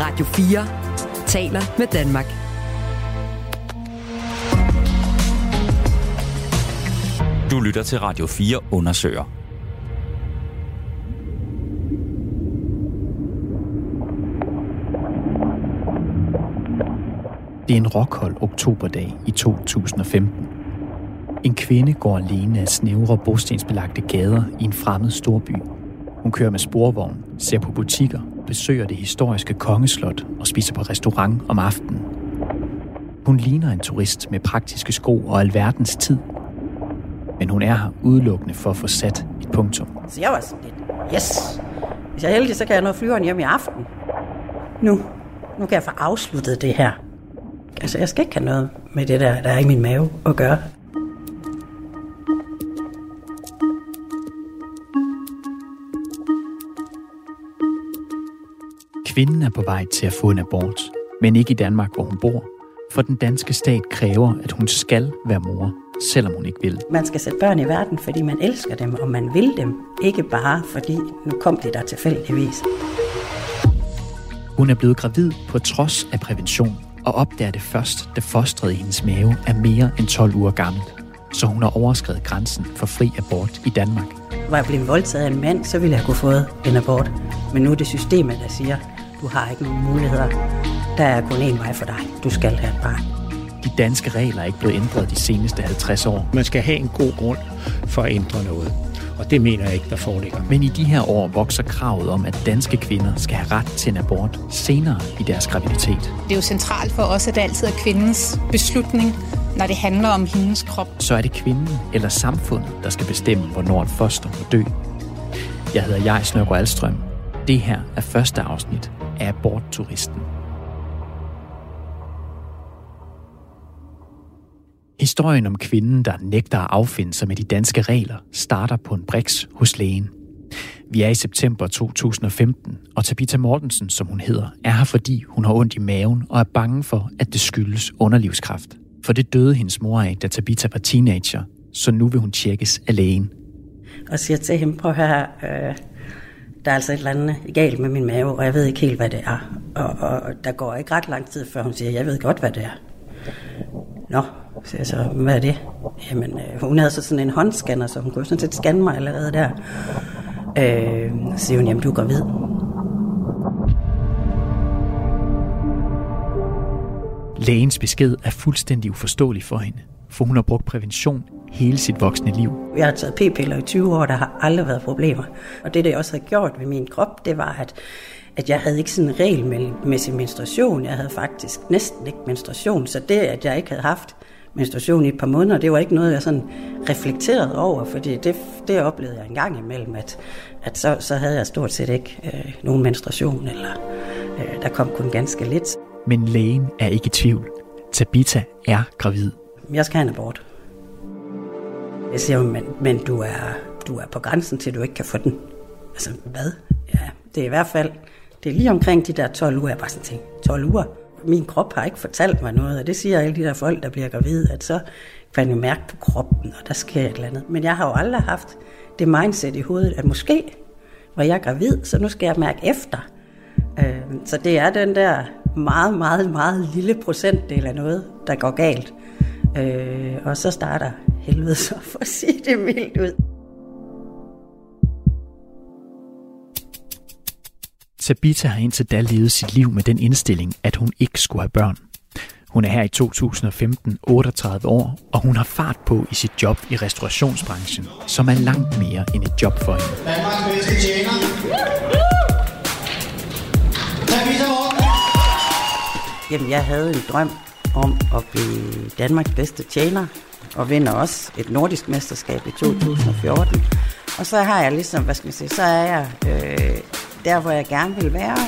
Radio 4 taler med Danmark. Du lytter til Radio 4 undersøger. Det er en rockhold oktoberdag i 2015. En kvinde går alene af snævre bostensbelagte gader i en fremmed storby. Hun kører med sporvogn, ser på butikker, besøger det historiske kongeslot og spiser på restaurant om aftenen. Hun ligner en turist med praktiske sko og alverdens tid. Men hun er her udelukkende for at få sat et punktum. Så jeg var sådan lidt, yes, hvis jeg er heldig, så kan jeg nå flyveren hjem i aften. Nu, nu kan jeg få afsluttet det her. Altså, jeg skal ikke have noget med det der, der er i min mave at gøre. Kvinden er på vej til at få en abort, men ikke i Danmark, hvor hun bor, for den danske stat kræver, at hun skal være mor, selvom hun ikke vil. Man skal sætte børn i verden, fordi man elsker dem, og man vil dem. Ikke bare fordi, nu kom det der tilfældigvis. Hun er blevet gravid på trods af prævention, og opdager det først, da fostret i hendes mave er mere end 12 uger gammelt. Så hun har overskrevet grænsen for fri abort i Danmark. Var jeg blevet voldtaget af en mand, så ville jeg kunne få en abort. Men nu er det systemet, der siger, du har ikke nogen muligheder. Der er kun én vej for dig. Du skal have et barn. De danske regler er ikke blevet ændret de seneste 50 år. Man skal have en god grund for at ændre noget. Og det mener jeg ikke, der foreligger. Men i de her år vokser kravet om, at danske kvinder skal have ret til en abort senere i deres graviditet. Det er jo centralt for os, at det altid er kvindens beslutning, når det handler om hendes krop. Så er det kvinden eller samfundet, der skal bestemme, hvornår et foster må dø. Jeg hedder Jais Nørgaard Alstrøm. Det her er første afsnit af Abortturisten. Historien om kvinden, der nægter at affinde sig med de danske regler, starter på en briks hos lægen. Vi er i september 2015, og Tabitha Mortensen, som hun hedder, er her fordi hun har ondt i maven og er bange for, at det skyldes underlivskræft. For det døde hendes mor af, da Tabitha var teenager, så nu vil hun tjekkes af lægen. Og siger til hende, prøv her, øh, der er altså et eller andet galt med min mave, og jeg ved ikke helt, hvad det er. Og, og der går ikke ret lang tid, før hun siger, jeg ved godt, hvad det er. Nå, så jeg så, hvad er det? Jamen, øh, hun havde så sådan en håndscanner, så hun kunne sådan set scanne mig allerede der. Øh, så siger hun, jamen du er gravid. Lægens besked er fuldstændig uforståelig for hende, for hun har brugt prævention hele sit voksne liv. Jeg har taget p-piller i 20 år, der har aldrig været problemer. Og det, det også har gjort ved min krop, det var, at, at jeg havde ikke sådan en regelmæssig menstruation. Jeg havde faktisk næsten ikke menstruation, så det, at jeg ikke havde haft menstruation i et par måneder, det var ikke noget, jeg sådan reflekterede over, fordi det, det oplevede jeg en gang imellem, at, at så, så havde jeg stort set ikke øh, nogen menstruation, eller øh, der kom kun ganske lidt. Men lægen er ikke i tvivl. Tabitha er gravid. Jeg skal have en abort. Jeg siger, men, men du, er, du er på grænsen til, at du ikke kan få den. Altså, hvad? Ja, det er i hvert fald, det er lige omkring de der 12 uger, jeg bare sådan tænkte, 12 uger? Min krop har ikke fortalt mig noget, og det siger alle de der folk, der bliver gravide, at så kan man jo mærke på kroppen, og der sker et eller andet. Men jeg har jo aldrig haft det mindset i hovedet, at måske var jeg gravid, så nu skal jeg mærke efter. Øh, så det er den der meget, meget, meget lille procentdel af noget, der går galt. Og så starter helvede så, for at sige det mildt ud. Tabitha har indtil da levet sit liv med den indstilling, at hun ikke skulle have børn. Hun er her i 2015 38 år, og hun har fart på i sit job i restaurationsbranchen, som er langt mere end et job for hende. Danmarks bedste tjener. Jamen, jeg havde en drøm om at blive Danmarks bedste tjener, og vinder også et nordisk mesterskab i 2014. Og så har jeg ligesom, hvad skal man sige, så er jeg øh, der, hvor jeg gerne vil være.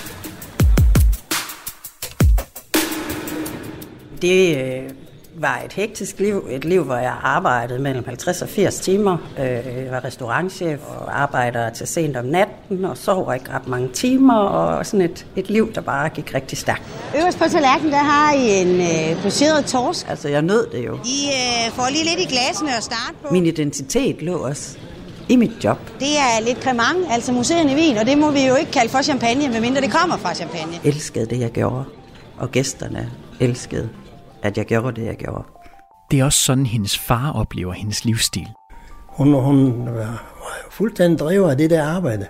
Det øh, var et hektisk liv, et liv, hvor jeg arbejdede mellem 50 og 80 timer. Øh, jeg var restaurantchef og arbejder til sent om natten, og sover ikke ret mange timer, og sådan et, et liv, der bare gik rigtig stærkt. Øverst på tallerkenen, der har I en øh, poseret torsk. Altså, jeg nød det jo. I øh, får lige lidt i glasene at starte på. Min identitet lå også i mit job. Det er lidt cremant, altså museerne vin, og det må vi jo ikke kalde for champagne, medmindre det kommer fra champagne. Jeg elskede det, jeg gjorde, og gæsterne elskede, at jeg gjorde det, jeg gjorde. Det er også sådan, hendes far oplever hendes livsstil. Hun, hun var, fuldstændig driver af det der arbejde.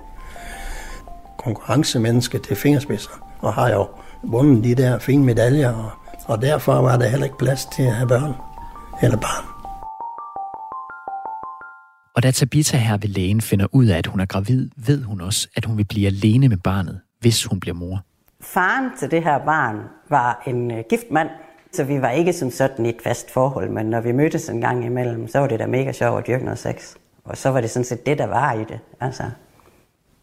Konkurrencemenneske til fingerspidser, og har jo vundet de der fine medaljer, og, og derfor var der heller ikke plads til at have børn eller barn. Og da Tabitha her ved lægen finder ud af, at hun er gravid, ved hun også, at hun vil blive alene med barnet, hvis hun bliver mor. Faren til det her barn var en øh, gift mand, så vi var ikke som sådan i et fast forhold, men når vi mødtes en gang imellem, så var det da mega sjovt at dyrke noget sex. Og så var det sådan set det, der var i det. Altså,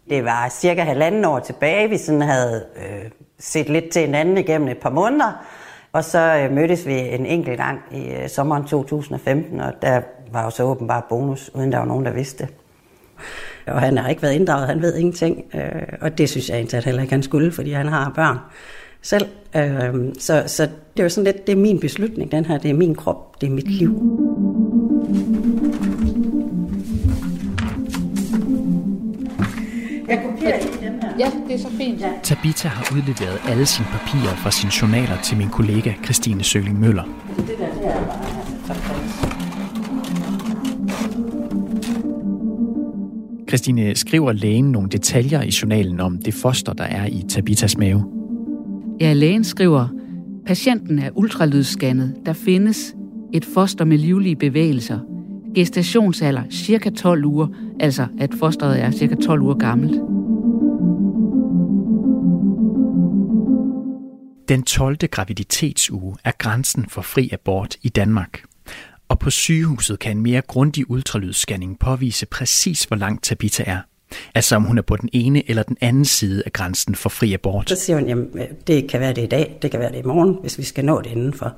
det var cirka halvanden år tilbage, vi sådan havde øh, set lidt til hinanden igennem et par måneder, og så øh, mødtes vi en enkelt gang i øh, sommeren 2015, og der var jo så åbenbart bonus, uden der var nogen, der vidste det. Og han har ikke været inddraget, han ved ingenting, øh, og det synes jeg egentlig heller ikke, han skulle, fordi han har børn selv. Øh, så, så det er jo sådan lidt, det er min beslutning, den her, det er min krop, det er mit liv. Jeg kopierer lige dem her. Ja, det er så fint. Ja. Tabitha har udleveret alle sine papirer fra sine journaler til min kollega Christine Søling Møller. Det der, det er bare Christine skriver lægen nogle detaljer i journalen om det foster, der er i Tabithas mave. Ja, lægen skriver, patienten er ultralydsscannet. Der findes et foster med livlige bevægelser. Gestationsalder cirka 12 uger, altså at fosteret er cirka 12 uger gammelt. Den 12. graviditetsuge er grænsen for fri abort i Danmark. Og på sygehuset kan en mere grundig ultralydsscanning påvise præcis, hvor langt Tabitha er. Altså om hun er på den ene eller den anden side af grænsen for fri abort. Så siger hun, jamen det kan være det i dag, det kan være det i morgen, hvis vi skal nå det inden for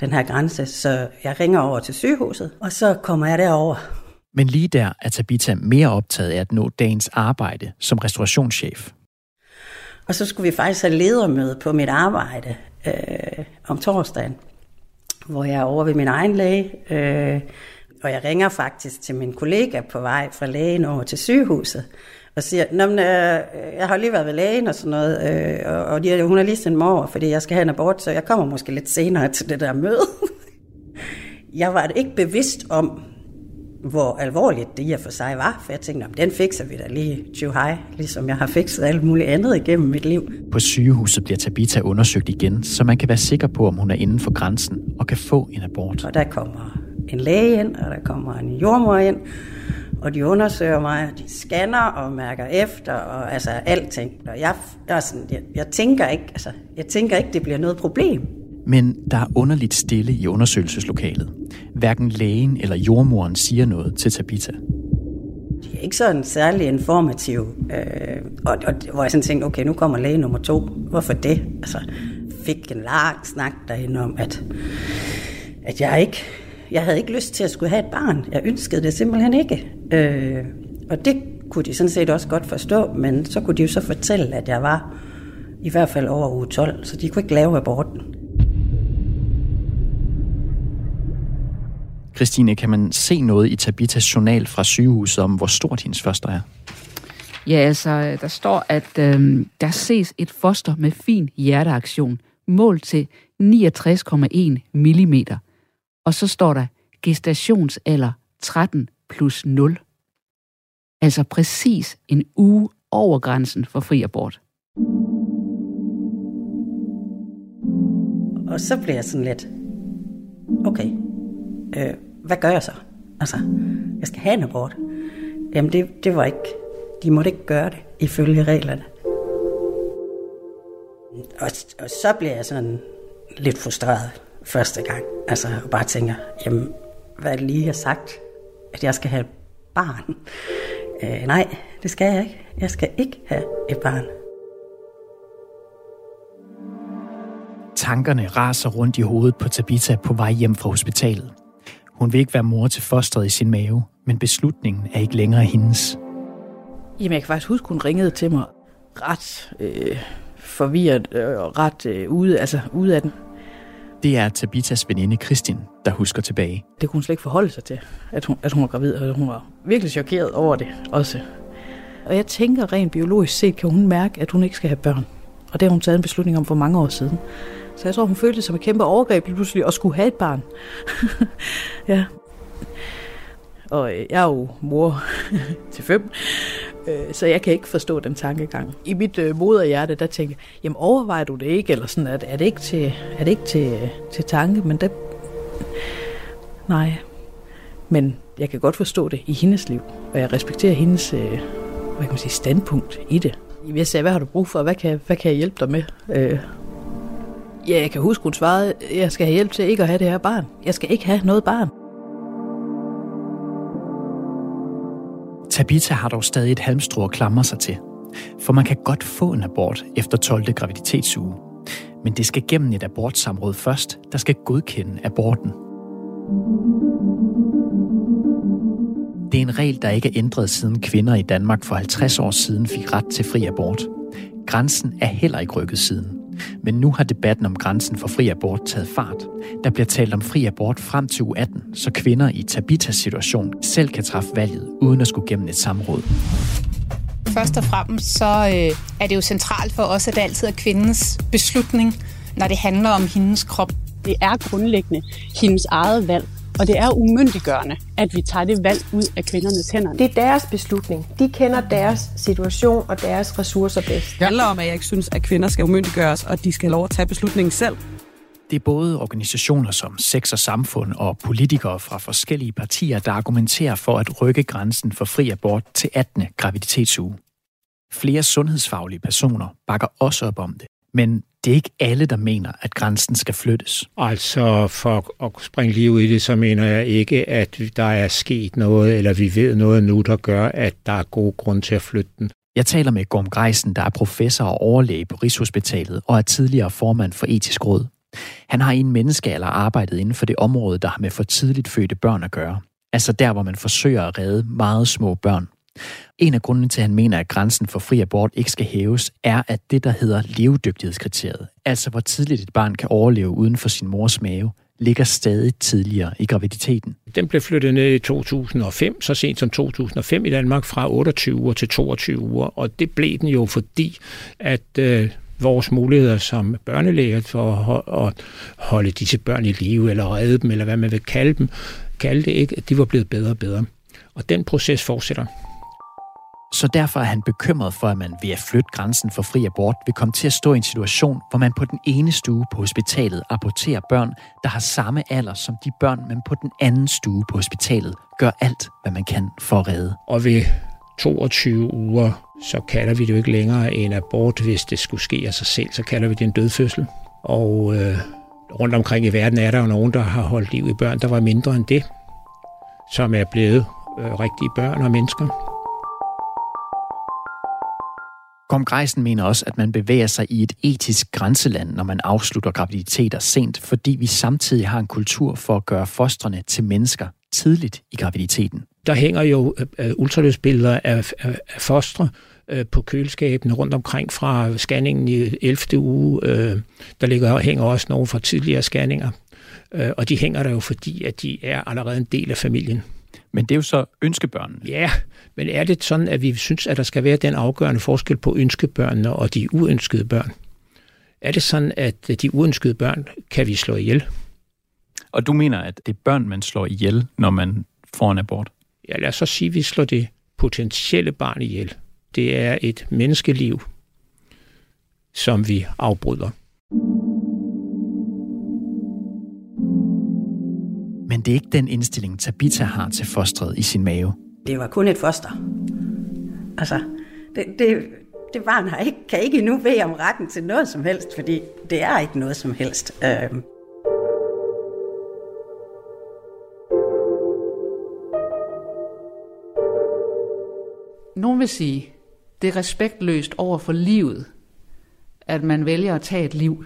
den her grænse. Så jeg ringer over til sygehuset, og så kommer jeg derover. Men lige der er Tabitha mere optaget af at nå dagens arbejde som restaurationschef. Og så skulle vi faktisk have ledermøde på mit arbejde øh, om torsdagen, hvor jeg er over ved min egen læge. Øh, og jeg ringer faktisk til min kollega på vej fra lægen over til sygehuset, og siger, Nå, men, øh, jeg har lige været ved lægen og sådan noget, øh, og, og de, hun har lige sendt mig over, fordi jeg skal have en abort, så jeg kommer måske lidt senere til det der møde. jeg var ikke bevidst om, hvor alvorligt det i og for sig var, for jeg tænkte, den fikser vi da lige high, ligesom jeg har fikset alt muligt andet igennem mit liv. På sygehuset bliver Tabitha undersøgt igen, så man kan være sikker på, om hun er inden for grænsen og kan få en abort. Og der kommer en læge ind, og der kommer en jordmor ind, og de undersøger mig, og de scanner og mærker efter, og altså alting. Og jeg, jeg, sådan, jeg, jeg, tænker ikke, altså, jeg tænker ikke, det bliver noget problem. Men der er underligt stille i undersøgelseslokalet. Hverken lægen eller jordmoren siger noget til Tabitha. De er ikke sådan særlig informative. Øh, og, og, hvor jeg sådan tænkte, okay, nu kommer læge nummer to. Hvorfor det? Altså, fik en lang snak derinde om, at, at jeg ikke jeg havde ikke lyst til at skulle have et barn. Jeg ønskede det simpelthen ikke. Øh, og det kunne de sådan set også godt forstå, men så kunne de jo så fortælle, at jeg var i hvert fald over uge 12, så de kunne ikke lave aborten. Christine, kan man se noget i Tabitas journal fra sygehuset om, hvor stort hendes foster er? Ja, altså, der står, at øh, der ses et foster med fin hjerteaktion, målt til 69,1 mm. Og så står der gestationsalder 13 plus 0. Altså præcis en uge over grænsen for fri abort. Og så bliver jeg sådan lidt, okay, øh, hvad gør jeg så? Altså, jeg skal have en abort. Jamen det, det var ikke, de måtte ikke gøre det ifølge reglerne. Og, og så bliver jeg sådan lidt frustreret første gang. Altså, og bare tænker, jamen, hvad er det lige, jeg har sagt? At jeg skal have et barn? Øh, nej, det skal jeg ikke. Jeg skal ikke have et barn. Tankerne raser rundt i hovedet på Tabitha på vej hjem fra hospitalet. Hun vil ikke være mor til fosteret i sin mave, men beslutningen er ikke længere hendes. Jamen, jeg kan faktisk huske, hun ringede til mig ret øh, forvirret og ret øh, ude, altså ude af den det er Tabitas veninde Kristin, der husker tilbage. Det kunne hun slet ikke forholde sig til, at hun, at hun var gravid, og hun var virkelig chokeret over det også. Og jeg tænker rent biologisk set, kan hun mærke, at hun ikke skal have børn. Og det har hun taget en beslutning om for mange år siden. Så jeg tror, hun følte det som et kæmpe overgreb lige pludselig at skulle have et barn. ja. Og øh, jeg er jo mor til fem, Øh, så jeg kan ikke forstå den tankegang. I mit øh, moderhjerte, der tænker jeg, jamen overvejer du det ikke, eller sådan, er, er det ikke til, er det ikke til, til tanke, men det, nej. Men jeg kan godt forstå det i hendes liv, og jeg respekterer hendes øh, hvad kan man sige, standpunkt i det. Jeg sagde, hvad har du brug for, hvad kan, hvad kan jeg hjælpe dig med? ja, jeg kan huske, hun svarede, jeg skal have hjælp til ikke at have det her barn. Jeg skal ikke have noget barn. Tabita har dog stadig et halmstrå at klamre sig til. For man kan godt få en abort efter 12. graviditetsuge. Men det skal gennem et abortsamråd først, der skal godkende aborten. Det er en regel, der ikke er ændret siden kvinder i Danmark for 50 år siden fik ret til fri abort. Grænsen er heller ikke rykket siden. Men nu har debatten om grænsen for fri abort taget fart. Der bliver talt om fri abort frem til uge 18, så kvinder i Tabitas situation selv kan træffe valget, uden at skulle gennem et samråd. Først og fremmest så øh, er det jo centralt for os, at det altid er kvindens beslutning, når det handler om hendes krop. Det er grundlæggende hendes eget valg, og det er umyndiggørende, at vi tager det valg ud af kvindernes hænder. Det er deres beslutning. De kender deres situation og deres ressourcer bedst. Det handler om, at jeg ikke synes, at kvinder skal umyndiggøres, og de skal have lov at tage beslutningen selv. Det er både organisationer som Sex og Samfund og politikere fra forskellige partier, der argumenterer for at rykke grænsen for fri abort til 18. graviditetsuge. Flere sundhedsfaglige personer bakker også op om det. Men det er ikke alle, der mener, at grænsen skal flyttes. Altså, for at springe liv i det, så mener jeg ikke, at der er sket noget, eller vi ved noget nu, der gør, at der er god grund til at flytte den. Jeg taler med Gorm Greisen, der er professor og overlæge på Rigshospitalet og er tidligere formand for etisk råd. Han har i en menneskealder arbejdet inden for det område, der har med for tidligt fødte børn at gøre. Altså der, hvor man forsøger at redde meget små børn. En af grundene til, at han mener, at grænsen for fri abort ikke skal hæves, er, at det, der hedder levedygtighedskriteriet, altså hvor tidligt et barn kan overleve uden for sin mors mave, ligger stadig tidligere i graviditeten. Den blev flyttet ned i 2005, så sent som 2005 i Danmark, fra 28 uger til 22 uger, og det blev den jo fordi, at øh, vores muligheder som børnelæger for at holde disse børn i live, eller redde dem, eller hvad man vil kalde dem, kalde det ikke, de var blevet bedre og bedre. Og den proces fortsætter. Så derfor er han bekymret for, at man ved at flytte grænsen for fri abort vil komme til at stå i en situation, hvor man på den ene stue på hospitalet aborterer børn, der har samme alder som de børn, man på den anden stue på hospitalet gør alt, hvad man kan for at redde. Og ved 22 uger, så kalder vi det jo ikke længere en abort, hvis det skulle ske af sig selv, så kalder vi det en dødfødsel. Og øh, rundt omkring i verden er der jo nogen, der har holdt liv i børn, der var mindre end det, som er blevet øh, rigtige børn og mennesker. Kom Greisen mener også, at man bevæger sig i et etisk grænseland, når man afslutter graviditeter sent, fordi vi samtidig har en kultur for at gøre fostrene til mennesker tidligt i graviditeten. Der hænger jo øh, øh ultralydsbilleder af, af, af fostre øh, på køleskabene rundt omkring fra scanningen i 11. uge. Øh, der ligger, hænger også nogle fra tidligere scanninger. øh, og de hænger der jo, fordi at de er allerede en del af familien. Men det er jo så ønskebørnene. Ja, men er det sådan, at vi synes, at der skal være den afgørende forskel på ønskebørnene og de uønskede børn? Er det sådan, at de uønskede børn kan vi slå ihjel? Og du mener, at det er børn, man slår ihjel, når man får en abort? Ja, lad os så sige, at vi slår det potentielle barn ihjel. Det er et menneskeliv, som vi afbryder. Det er ikke den indstilling, Tabita har til fostret i sin mave. Det var kun et foster. Altså, det, det, det barn har ikke, kan ikke endnu bede om retten til noget som helst, fordi det er ikke noget som helst. Øhm. Nogen vil sige, det er respektløst over for livet, at man vælger at tage et liv,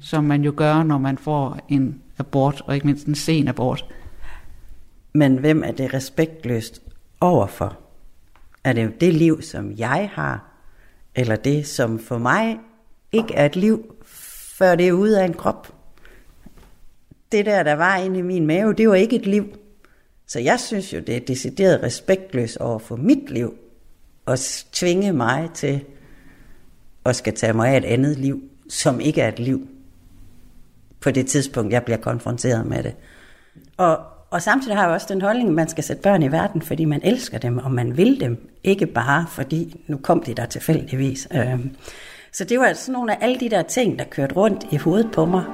som man jo gør, når man får en abort, og ikke mindst en sen abort. Men hvem er det respektløst overfor? Er det det liv, som jeg har, eller det, som for mig ikke er et liv, før det er ude af en krop? det der, der var inde i min mave, det var ikke et liv. Så jeg synes jo, det er decideret respektløst over for mit liv, at tvinge mig til at skal tage mig af et andet liv, som ikke er et liv, på det tidspunkt, jeg bliver konfronteret med det. Og, og samtidig har jeg også den holdning, at man skal sætte børn i verden, fordi man elsker dem, og man vil dem. Ikke bare fordi, nu kom de der tilfældigvis. Øhm, så det var altså nogle af alle de der ting, der kørte rundt i hovedet på mig.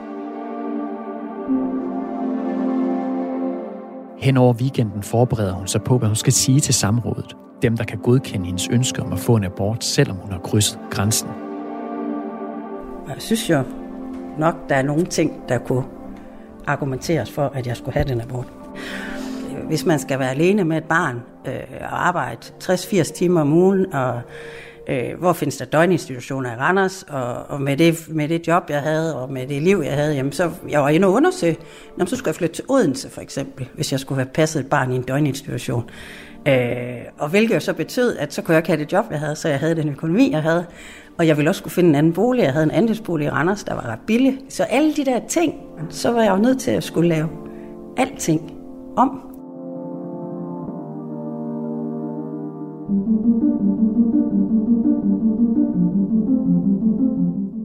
Hen over weekenden forbereder hun sig på, hvad hun skal sige til samrådet. Dem, der kan godkende hendes ønske om at få en abort, selvom hun har krydset grænsen. Jeg synes jo nok, der er nogle ting, der kunne argumenteres for, at jeg skulle have den abort. Hvis man skal være alene med et barn øh, og arbejde 60-80 timer om ugen, og øh, hvor findes der døgninstitutioner i Randers, og, og med, det, med det job, jeg havde, og med det liv, jeg havde, jamen, så jeg var inde og undersøge, jamen, så skulle jeg flytte til Odense for eksempel, hvis jeg skulle have passet et barn i en døgninstitution. Øh, og hvilket jo så betød, at så kunne jeg ikke have det job, jeg havde, så jeg havde den økonomi, jeg havde. Og jeg ville også kunne finde en anden bolig. Jeg havde en andelsbolig i Randers, der var ret billig. Så alle de der ting, så var jeg jo nødt til at skulle lave alting om.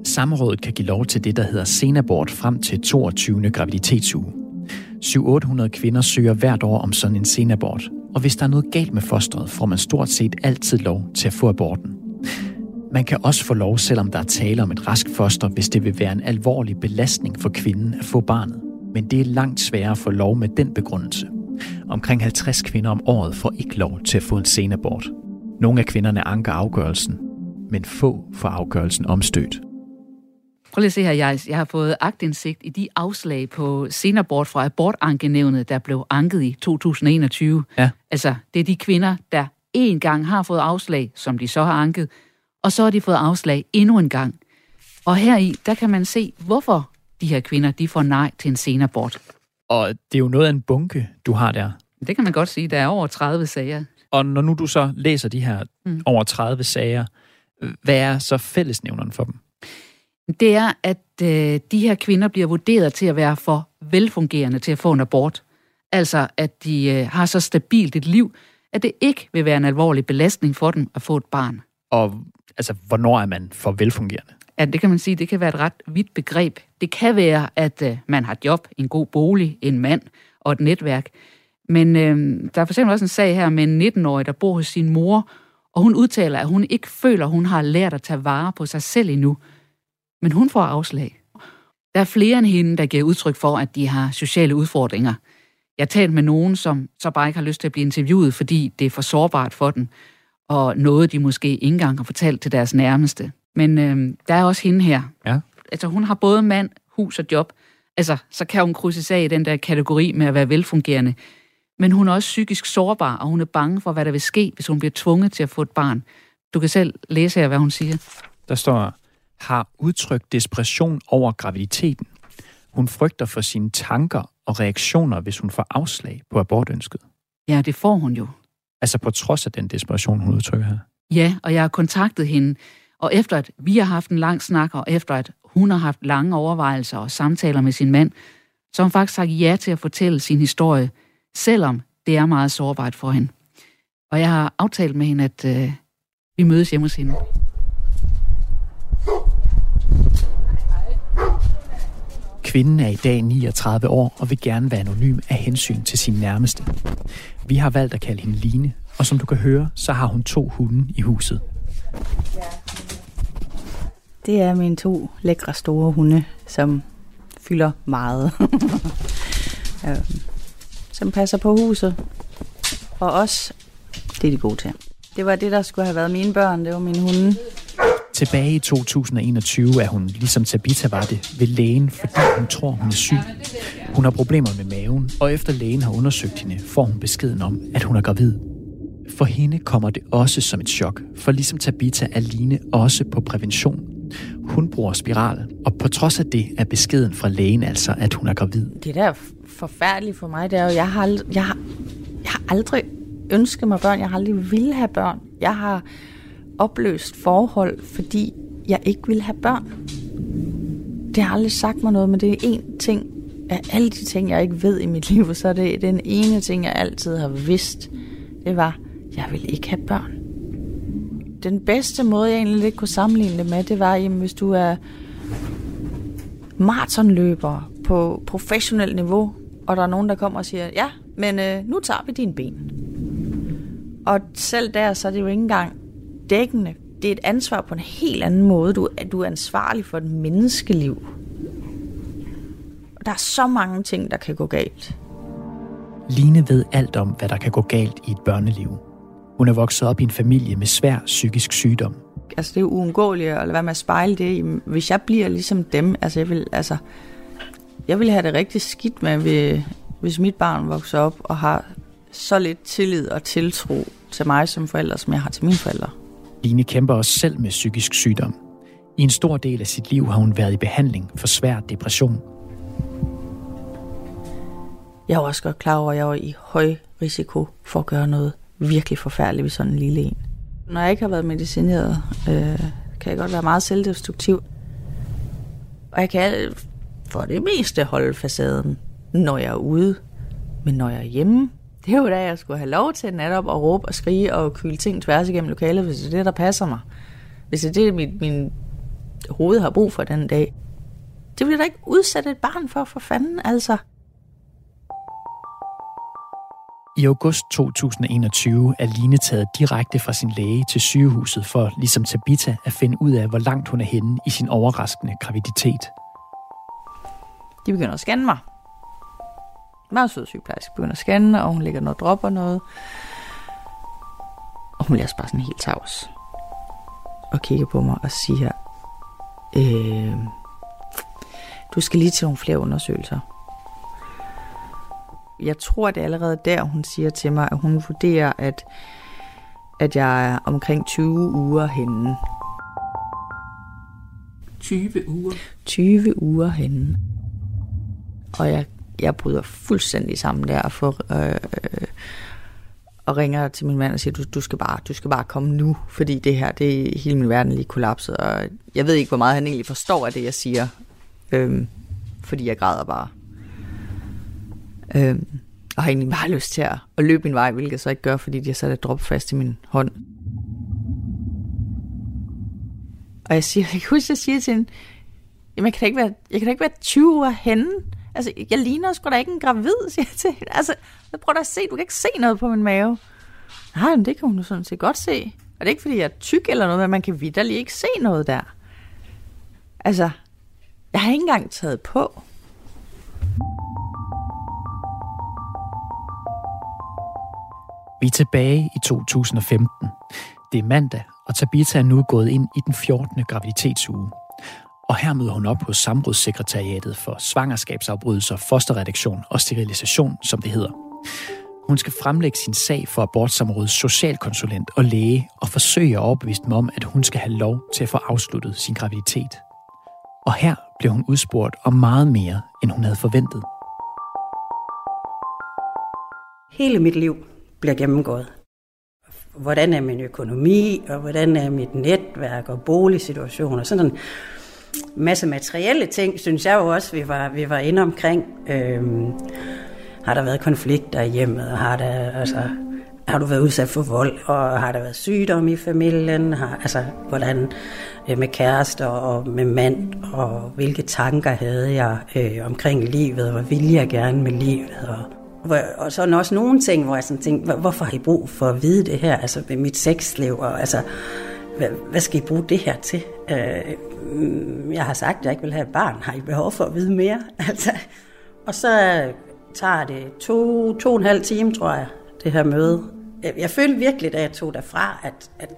Samrådet kan give lov til det, der hedder senabort frem til 22. graviditetsuge. 700-800 kvinder søger hvert år om sådan en senabort, og hvis der er noget galt med fosteret, får man stort set altid lov til at få aborten. Man kan også få lov, selvom der er tale om et rask foster, hvis det vil være en alvorlig belastning for kvinden at få barnet. Men det er langt sværere at få lov med den begrundelse. Omkring 50 kvinder om året får ikke lov til at få en senabort. Nogle af kvinderne anker afgørelsen, men få får afgørelsen omstødt. Prøv lige at se her, jeg, jeg har fået agtindsigt i de afslag på senabort fra abortankenævnet, der blev anket i 2021. Ja. Altså, det er de kvinder, der en gang har fået afslag, som de så har anket, og så har de fået afslag endnu en gang. Og heri, der kan man se, hvorfor de her kvinder, de får nej til en senabort. Og det er jo noget af en bunke, du har der. Det kan man godt sige. Der er over 30 sager. Og når nu du så læser de her Mm. over 30 sager, hvad er så fællesnævneren for dem? Det er, at øh, de her kvinder bliver vurderet til at være for velfungerende til at få en abort. Altså, at de øh, har så stabilt et liv, at det ikke vil være en alvorlig belastning for dem at få et barn. Og altså, hvornår er man for velfungerende? Ja, det kan man sige, det kan være et ret vidt begreb. Det kan være, at øh, man har job, en god bolig, en mand og et netværk. Men øh, der er for eksempel også en sag her med en 19-årig, der bor hos sin mor, og hun udtaler, at hun ikke føler, hun har lært at tage vare på sig selv endnu. Men hun får afslag. Der er flere end hende, der giver udtryk for, at de har sociale udfordringer. Jeg har talt med nogen, som så bare ikke har lyst til at blive interviewet, fordi det er for sårbart for den og noget, de måske ikke engang har fortalt til deres nærmeste. Men øh, der er også hende her. Ja. Altså, hun har både mand, hus og job. Altså, så kan hun krydse af i den der kategori med at være velfungerende. Men hun er også psykisk sårbar, og hun er bange for, hvad der vil ske, hvis hun bliver tvunget til at få et barn. Du kan selv læse her, hvad hun siger. Der står, har udtrykt desperation over graviditeten. Hun frygter for sine tanker og reaktioner, hvis hun får afslag på abortønsket. Ja, det får hun jo. Altså på trods af den desperation, hun udtrykker her. Ja, og jeg har kontaktet hende, og efter at vi har haft en lang snak, og efter at hun har haft lange overvejelser og samtaler med sin mand, så har hun faktisk sagt ja til at fortælle sin historie, selvom det er meget sårbart for hende. Og jeg har aftalt med hende, at øh, vi mødes hjemme hos hende. Kvinden er i dag 39 år og vil gerne være anonym af hensyn til sin nærmeste. Vi har valgt at kalde hende Line, og som du kan høre, så har hun to hunde i huset. Det er mine to lækre store hunde, som fylder meget. Øhm, som passer på huset. Og os, det er de gode til. Det var det, der skulle have været mine børn. Det var mine hunde. Tilbage i 2021 er hun, ligesom Tabitha var det, ved lægen, fordi hun tror, hun er syg. Hun har problemer med maven, og efter lægen har undersøgt hende, får hun beskeden om, at hun er gravid. For hende kommer det også som et chok, for ligesom Tabitha er Line også på prævention. Hun bruger spiral, og på trods af det er beskeden fra lægen altså, at hun er gravid. Det der er forfærdeligt for mig, det er jo, jeg har, jeg har, jeg har aldrig ønsket mig børn. Jeg har aldrig ville have børn. Jeg har opløst forhold, fordi jeg ikke ville have børn. Det har aldrig sagt mig noget, men det er én ting, af alle de ting, jeg ikke ved i mit liv, så er det den ene ting, jeg altid har vidst, det var, jeg vil ikke have børn. Den bedste måde, jeg egentlig lidt kunne sammenligne det med, det var, jamen, hvis du er maratonløber på professionelt niveau, og der er nogen, der kommer og siger, ja, men øh, nu tager vi dine ben. Og selv der, så er det jo ikke engang dækkende. Det er et ansvar på en helt anden måde. Du, du er ansvarlig for et menneskeliv. Der er så mange ting, der kan gå galt. Line ved alt om, hvad der kan gå galt i et børneliv. Hun er vokset op i en familie med svær psykisk sygdom. Altså, det er jo uundgåeligt at lade være med at spejle det. Hvis jeg bliver ligesom dem, altså jeg vil, altså, jeg vil have det rigtig skidt med, hvis mit barn vokser op og har så lidt tillid og tiltro til mig som forælder, som jeg har til mine forældre. Line kæmper også selv med psykisk sygdom. I en stor del af sit liv har hun været i behandling for svær depression. Jeg er også godt klar over, at jeg var i høj risiko for at gøre noget virkelig forfærdeligt ved sådan en lille en. Når jeg ikke har været medicineret, øh, kan jeg godt være meget selvdestruktiv. Og jeg kan for det meste holde facaden, når jeg er ude. Men når jeg er hjemme, det er jo da, jeg skulle have lov til netop at råbe og skrige og kyle ting tværs igennem lokalet, hvis det er det, der passer mig. Hvis det er det, mit, min hoved har brug for den dag. Det bliver da ikke udsat et barn for, for fanden, altså. I august 2021 er Line taget direkte fra sin læge til sygehuset for, ligesom Tabita, at finde ud af, hvor langt hun er henne i sin overraskende graviditet. De begynder at scanne mig. Meget sød sygeplejerske begynder at scanne, og hun lægger noget drop og noget. Og hun bliver bare sådan helt tavs. Og kigger på mig og siger, øh, du skal lige til nogle flere undersøgelser. Jeg tror, det er allerede der, hun siger til mig, at hun vurderer, at, at jeg er omkring 20 uger henne. 20 uger? 20 uger henne. Og jeg, jeg bryder fuldstændig sammen der for, øh, øh, og ringer til min mand og siger, du, du, skal bare, du skal bare komme nu, fordi det her, det er hele min verden lige kollapset, og jeg ved ikke, hvor meget han egentlig forstår af det, jeg siger, øh, fordi jeg græder bare. Øh, og har egentlig bare lyst til at, at løbe min vej, hvilket jeg så ikke gør, fordi jeg har sat et drop fast i min hånd. Og jeg siger, jeg kan huske, jeg siger til hende, jamen jeg kan da ikke være, jeg kan da ikke være 20 år henne. Altså, jeg ligner sgu da ikke en gravid, siger jeg til hende. Altså, prøv da at se, du kan ikke se noget på min mave. Nej, men det kan hun jo sådan set godt se. Og det er ikke, fordi jeg er tyk eller noget, men man kan vidderligt ikke se noget der. Altså, jeg har ikke engang taget på. Vi er tilbage i 2015. Det er mandag, og Tabitha er nu gået ind i den 14. graviditetsuge. Og her møder hun op hos Samrådssekretariatet for svangerskabsafbrydelser, fosterredaktion og sterilisation, som det hedder. Hun skal fremlægge sin sag for abortsamrådets socialkonsulent og læge og forsøge at overbevise dem om, at hun skal have lov til at få afsluttet sin graviditet. Og her blev hun udspurgt om meget mere, end hun havde forventet. Hele mit liv bliver gennemgået. Hvordan er min økonomi, og hvordan er mit netværk og boligsituation, og sådan masse materielle ting, synes jeg jo også, vi var, vi var inde omkring. Øhm, har der været konflikter i hjemmet, har, der, altså, har du været udsat for vold, og har der været sygdom i familien, har, altså hvordan øh, med kærester og med mand, og hvilke tanker havde jeg øh, omkring livet, og hvad ville jeg gerne med livet, og hvor, og så er også nogle ting, hvor jeg sådan tænkte, hvorfor har I brug for at vide det her, altså med mit sexliv, og altså, hvad, hvad skal I bruge det her til? Øh, jeg har sagt, at jeg ikke vil have et barn, har I behov for at vide mere? Altså, og så tager det to, to og en halv time, tror jeg, det her møde. Jeg, jeg følte virkelig, da jeg tog derfra, at, at,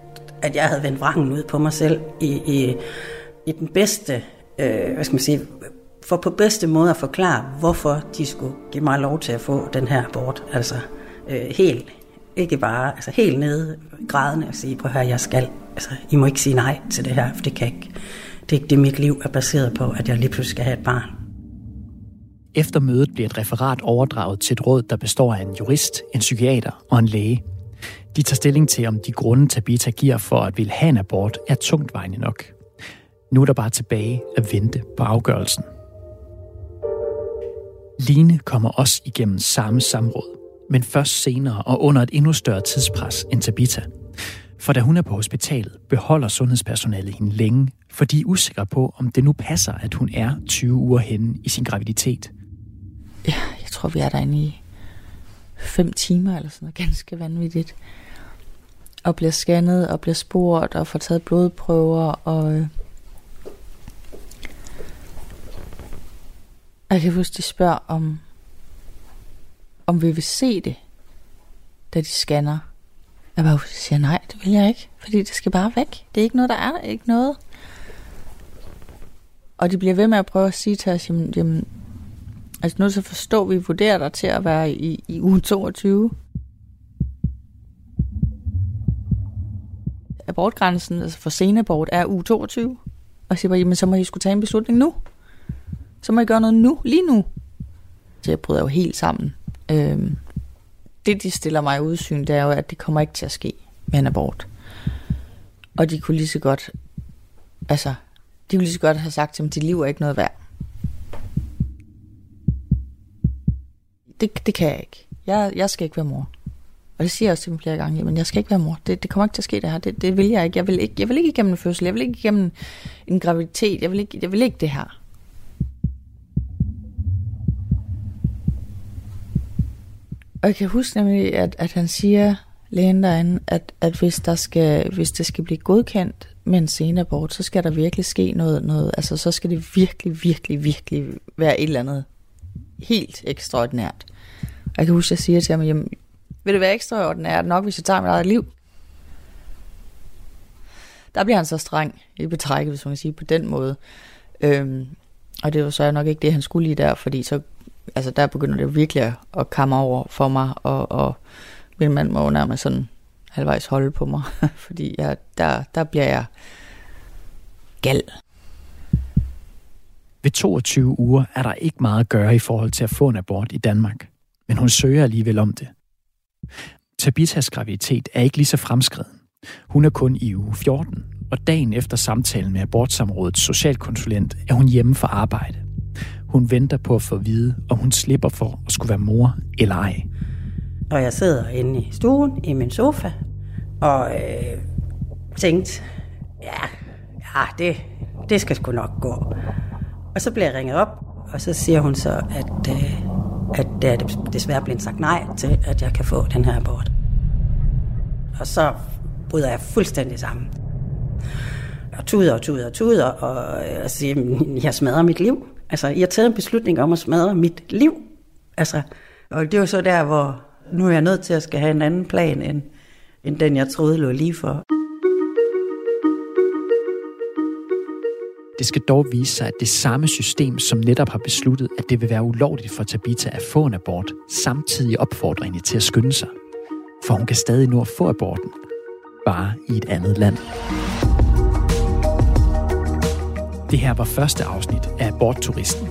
at jeg havde vendt vrangen ud på mig selv i, i, i den bedste, øh, hvad skal man sige, for på bedste måde at forklare, hvorfor de skulle give mig lov til at få den her abort. Altså øh, helt, ikke bare, altså helt nede grædende og sige, prøv at høre, jeg skal. Altså, I må ikke sige nej til det her, for det kan ikke. Det er ikke det, mit liv er baseret på, at jeg lige pludselig skal have et barn. Efter mødet bliver et referat overdraget til et råd, der består af en jurist, en psykiater og en læge. De tager stilling til, om de grunde, Tabita giver for at ville have en abort, er tungtvejende nok. Nu er der bare tilbage at vente på afgørelsen. Line kommer også igennem samme samråd, men først senere og under et endnu større tidspres end Tabita. For da hun er på hospitalet, beholder sundhedspersonalet hende længe, for de er usikre på, om det nu passer, at hun er 20 uger henne i sin graviditet. Ja, jeg tror, vi er derinde i fem timer eller sådan noget ganske vanvittigt. Og bliver scannet og bliver spurgt og får taget blodprøver og... Øh, jeg kan huske, de spørger om, om vi vil se det, da de scanner. Jeg bare siger, nej, det vil jeg ikke, fordi det skal bare væk. Det er ikke noget, der er der, ikke noget. Og de bliver ved med at prøve at sige til os, jamen, jamen altså nu så forstår vi vurderer dig til at være i, i uge 22. Abortgrænsen, altså for senabort, er uge 22. Og siger bare, jamen så må I skulle tage en beslutning nu. Så må I gøre noget nu, lige nu. Så jeg bryder jo helt sammen. Øhm, det, de stiller mig i udsyn, det er jo, at det kommer ikke til at ske med en abort. Og de kunne lige så godt, altså, de kunne lige så godt have sagt til dem, at dit liv er ikke noget værd. Det, det kan jeg ikke. Jeg, jeg skal ikke være mor. Og det siger jeg også til dem flere gange, men jeg skal ikke være mor. Det, det kommer ikke til at ske det her. Det, det vil jeg ikke. Jeg vil ikke, jeg vil ikke igennem en fødsel. Jeg vil ikke igennem en graviditet. Jeg vil ikke, jeg vil ikke det her. Og jeg kan huske nemlig, at, at han siger, lægen derinde, at, at hvis, der skal, hvis det skal blive godkendt med en senabort, så skal der virkelig ske noget, noget, altså så skal det virkelig, virkelig, virkelig være et eller andet helt ekstraordinært. Og jeg kan huske, at jeg siger til ham, jamen, vil det være ekstraordinært nok, hvis jeg tager mit eget liv? Der bliver han så streng i betrækket, hvis man kan sige på den måde. Øhm, og det var så nok ikke det, han skulle lige der, fordi så altså der begynder det virkelig at, komme over for mig, og, og min mand må jo nærmest sådan halvvejs holde på mig, fordi jeg, der, der bliver jeg gal. Ved 22 uger er der ikke meget at gøre i forhold til at få en abort i Danmark, men hun søger alligevel om det. Tabitas graviditet er ikke lige så fremskreden. Hun er kun i uge 14, og dagen efter samtalen med abortsamrådets socialkonsulent er hun hjemme for arbejde. Hun venter på at få at vide, om hun slipper for at skulle være mor eller ej. Og jeg sidder inde i stuen i min sofa og øh, tænkte, ja, ja det, det skal sgu nok gå. Og så bliver jeg ringet op, og så siger hun så, at, øh, at det er desværre blevet sagt nej til, at jeg kan få den her abort. Og så bryder jeg fuldstændig sammen. Og tuder og tuder og tuder, og øh, og siger, jeg smadrer mit liv. Altså, jeg har taget en beslutning om at smadre mit liv. Altså, og det var så der, hvor nu er jeg nødt til at skal have en anden plan, end, end den, jeg troede lå lige for. Det skal dog vise sig, at det samme system, som netop har besluttet, at det vil være ulovligt for Tabita at få en abort, samtidig opfordrer hende til at skynde sig. For hun kan stadig nå at få aborten, bare i et andet land. Det her var første afsnit af Bortturisten.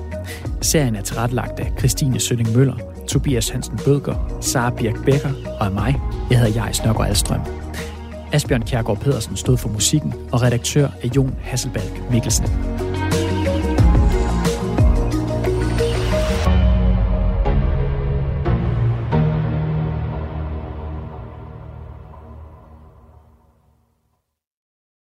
Serien er tilrettelagt af Christine Sønning Møller, Tobias Hansen Bødger, Sara Birk Becker og af mig. Jeg hedder Jais Nørgaard Alstrøm. Asbjørn Kjærgaard Pedersen stod for musikken, og redaktør er Jon Hasselbalg Mikkelsen.